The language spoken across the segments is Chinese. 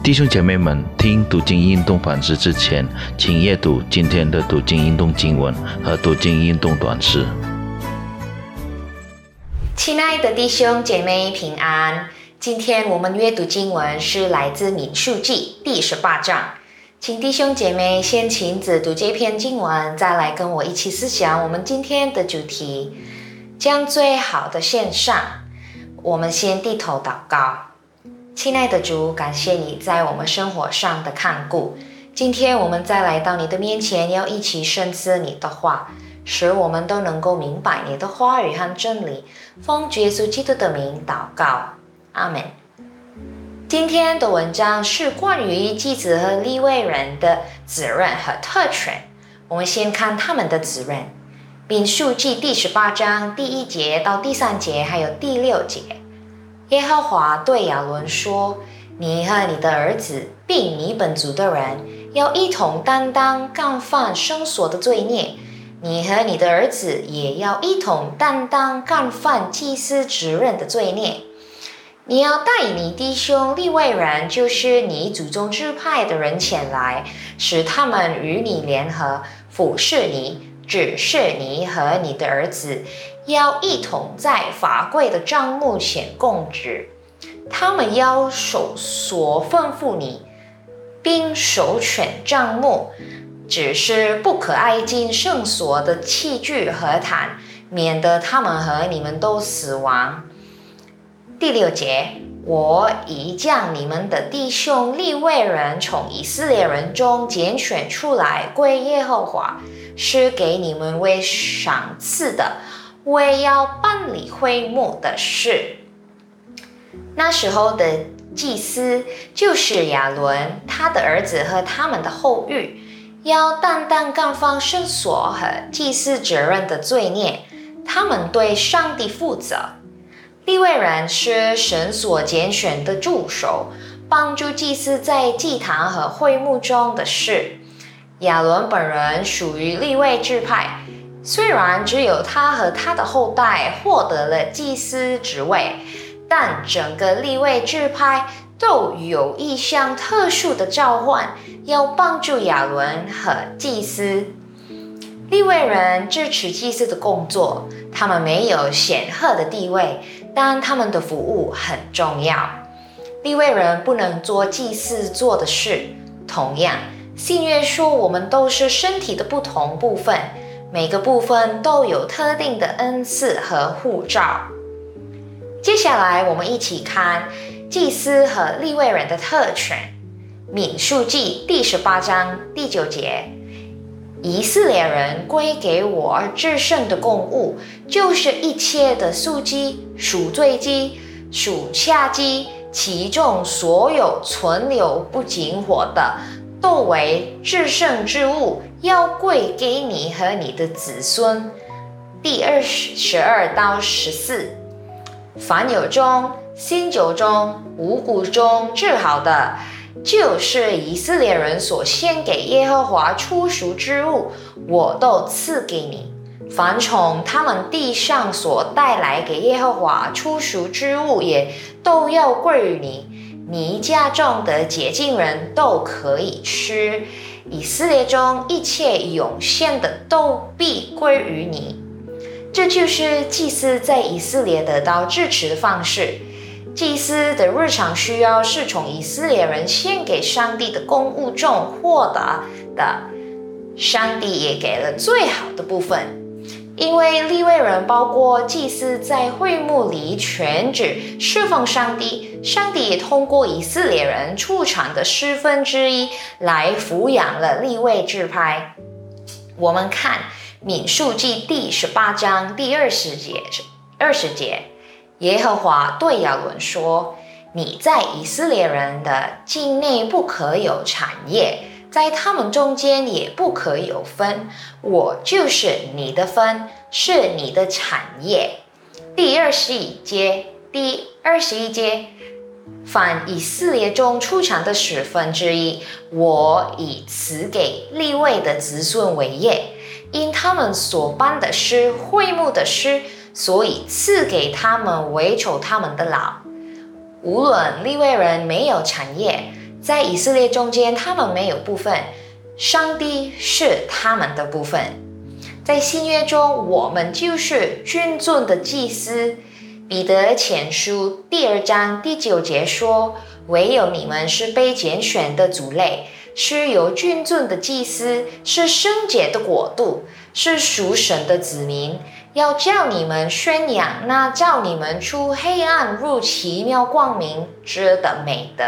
弟兄姐妹们，听读经运动反思之前，请阅读今天的读经运动经文和读经运动短诗。亲爱的弟兄姐妹平安，今天我们阅读经文是来自民数记第十八章，请弟兄姐妹先亲自读这篇经文，再来跟我一起思想我们今天的主题，将最好的献上。我们先低头祷告。亲爱的主，感谢你在我们生活上的看顾。今天我们再来到你的面前，要一起深思你的话，使我们都能够明白你的话语和真理。奉耶稣基督的名祷告，阿门。今天的文章是关于祭子和立位人的责任和特权。我们先看他们的责任。民数记第十八章第一节到第三节，还有第六节。耶和华对亚伦说：“你和你的儿子，并你本族的人，要一同担当干犯生所的罪孽。你和你的儿子也要一同担当干犯祭司职任的罪孽。你要带你弟兄立位人，就是你祖宗支派的人前来，使他们与你联合，俯视你。”只是你和你的儿子要一同在法柜的帐幕前供职，他们要守所吩咐你，并守全帐幕，只是不可爱近圣所的器具和坛，免得他们和你们都死亡。第六节。我已将你们的弟兄利未人从以色列人中拣选出来归耶和华，是给你们为赏赐的，为要办理会幕的事。那时候的祭司就是亚伦，他的儿子和他们的后裔，要担当干方圣所和祭司责任的罪孽，他们对上帝负责。立位人是神所拣选的助手，帮助祭司在祭坛和会幕中的事。亚伦本人属于立位支派，虽然只有他和他的后代获得了祭司职位，但整个立位支派都有一项特殊的召唤，要帮助亚伦和祭司。立位人支持祭司的工作，他们没有显赫的地位。但他们的服务很重要。立位人不能做祭司做的事。同样，信约说我们都是身体的不同部分，每个部分都有特定的恩赐和护照。接下来，我们一起看祭司和立位人的特权。敏数记第十八章第九节。以色列人归给我制胜的供物，就是一切的素鸡、赎罪鸡、属下鸡，其中所有存留不紧火的，都为制胜之物，要归给你和你的子孙。第二十十二到十四，凡有中、新酒中、五谷中治好的。就是以色列人所献给耶和华出赎之物，我都赐给你。凡从他们地上所带来给耶和华出赎之物，也都要归于你。你家中的洁净人都可以吃。以色列中一切涌现的都必归于你。这就是祭司在以色列得到支持的方式。祭司的日常需要是从以色列人献给上帝的公物中获得的，上帝也给了最好的部分，因为立位人包括祭司在会幕里全职侍奉上帝，上帝通过以色列人出产的十分之一来抚养了立位支派。我们看民数记第十八章第二十节，二十节。耶和华对亚伦说：“你在以色列人的境内不可有产业，在他们中间也不可有分。我就是你的分，是你的产业。”第二十一节，第二十一节，凡以色列中出产的十分之一，我以此给立位的子孙为业，因他们所办的是会幕的事。所以赐给他们为求他们的老。无论立位人没有产业，在以色列中间，他们没有部分，上帝是他们的部分。在新约中，我们就是君尊的祭司。彼得前书第二章第九节说：“唯有你们是被拣选的族类，是由君尊的祭司，是圣洁的国度，是属神的子民。要叫你们宣扬那叫你们出黑暗入奇妙光明之的美德。”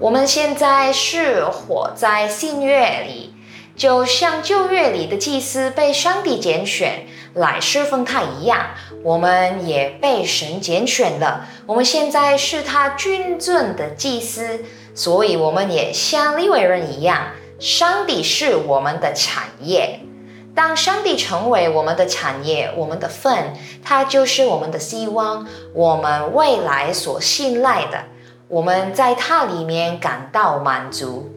我们现在是活在新月里，就像旧月里的祭司被上帝拣选。来侍奉他一样，我们也被神拣选了。我们现在是他君尊的祭司，所以我们也像利未人一样，上帝是我们的产业。当上帝成为我们的产业，我们的份，他就是我们的希望，我们未来所信赖的。我们在他里面感到满足。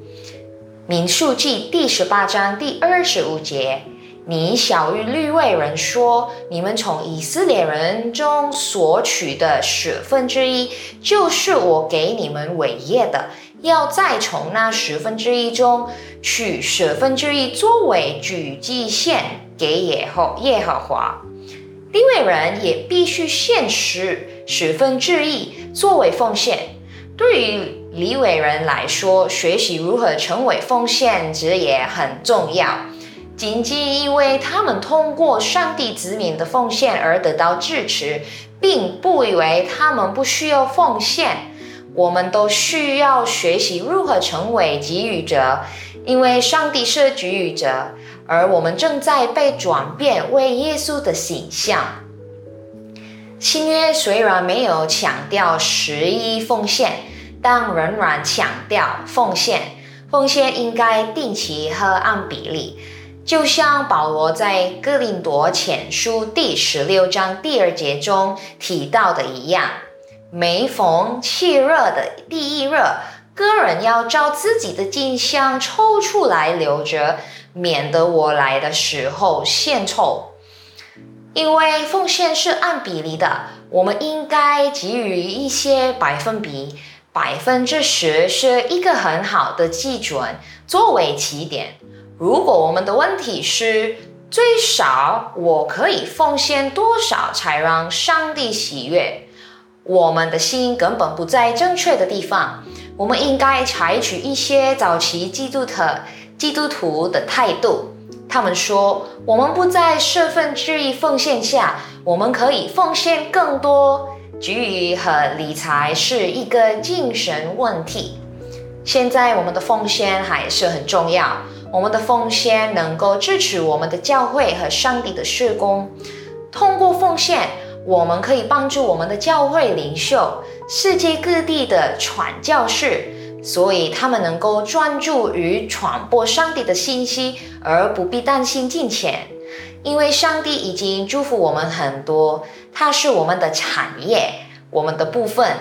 民数记第十八章第二十五节。你小于律位人说：“你们从以色列人中索取的十分之一，就是我给你们伟业的。要再从那十分之一中取十分之一作为举祭献给耶和耶和华。利位人也必须献十十分之一作为奉献。对于李伟人来说，学习如何成为奉献者也很重要。”仅仅因为他们通过上帝子民的奉献而得到支持，并不以为他们不需要奉献。我们都需要学习如何成为给予者，因为上帝是给予者，而我们正在被转变为耶稣的形象。新约虽然没有强调十一奉献，但仍然强调奉献。奉献应该定期和按比例。就像保罗在哥林多前书第十六章第二节中提到的一样，每逢气热的第一热，个人要照自己的镜像抽出来留着，免得我来的时候献臭。因为奉献是按比例的，我们应该给予一些百分比，百分之十是一个很好的基准作为起点。如果我们的问题是最少我可以奉献多少才让上帝喜悦，我们的心根本不在正确的地方。我们应该采取一些早期基督的基督徒的态度。他们说，我们不在十分之一奉献下，我们可以奉献更多。给予和理财是一个精神问题。现在我们的奉献还是很重要。我们的奉献能够支持我们的教会和上帝的事工。通过奉献，我们可以帮助我们的教会领袖、世界各地的传教士，所以他们能够专注于传播上帝的信息，而不必担心金钱。因为上帝已经祝福我们很多，它是我们的产业，我们的部分。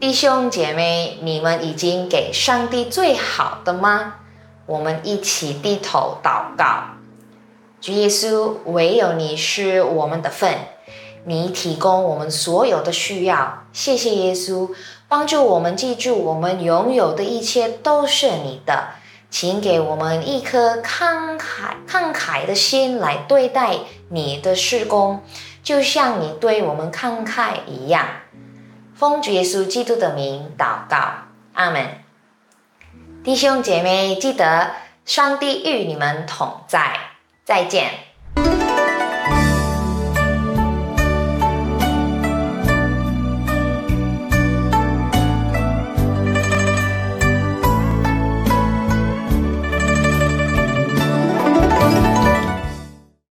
弟兄姐妹，你们已经给上帝最好的吗？我们一起低头祷告，主耶稣，唯有你是我们的份，你提供我们所有的需要。谢谢耶稣，帮助我们记住，我们拥有的一切都是你的。请给我们一颗慷慨慷慨的心来对待你的施工，就像你对我们慷慨一样。奉主耶稣基督的名祷告，阿门。弟兄姐妹，记得上帝与你们同在，再见。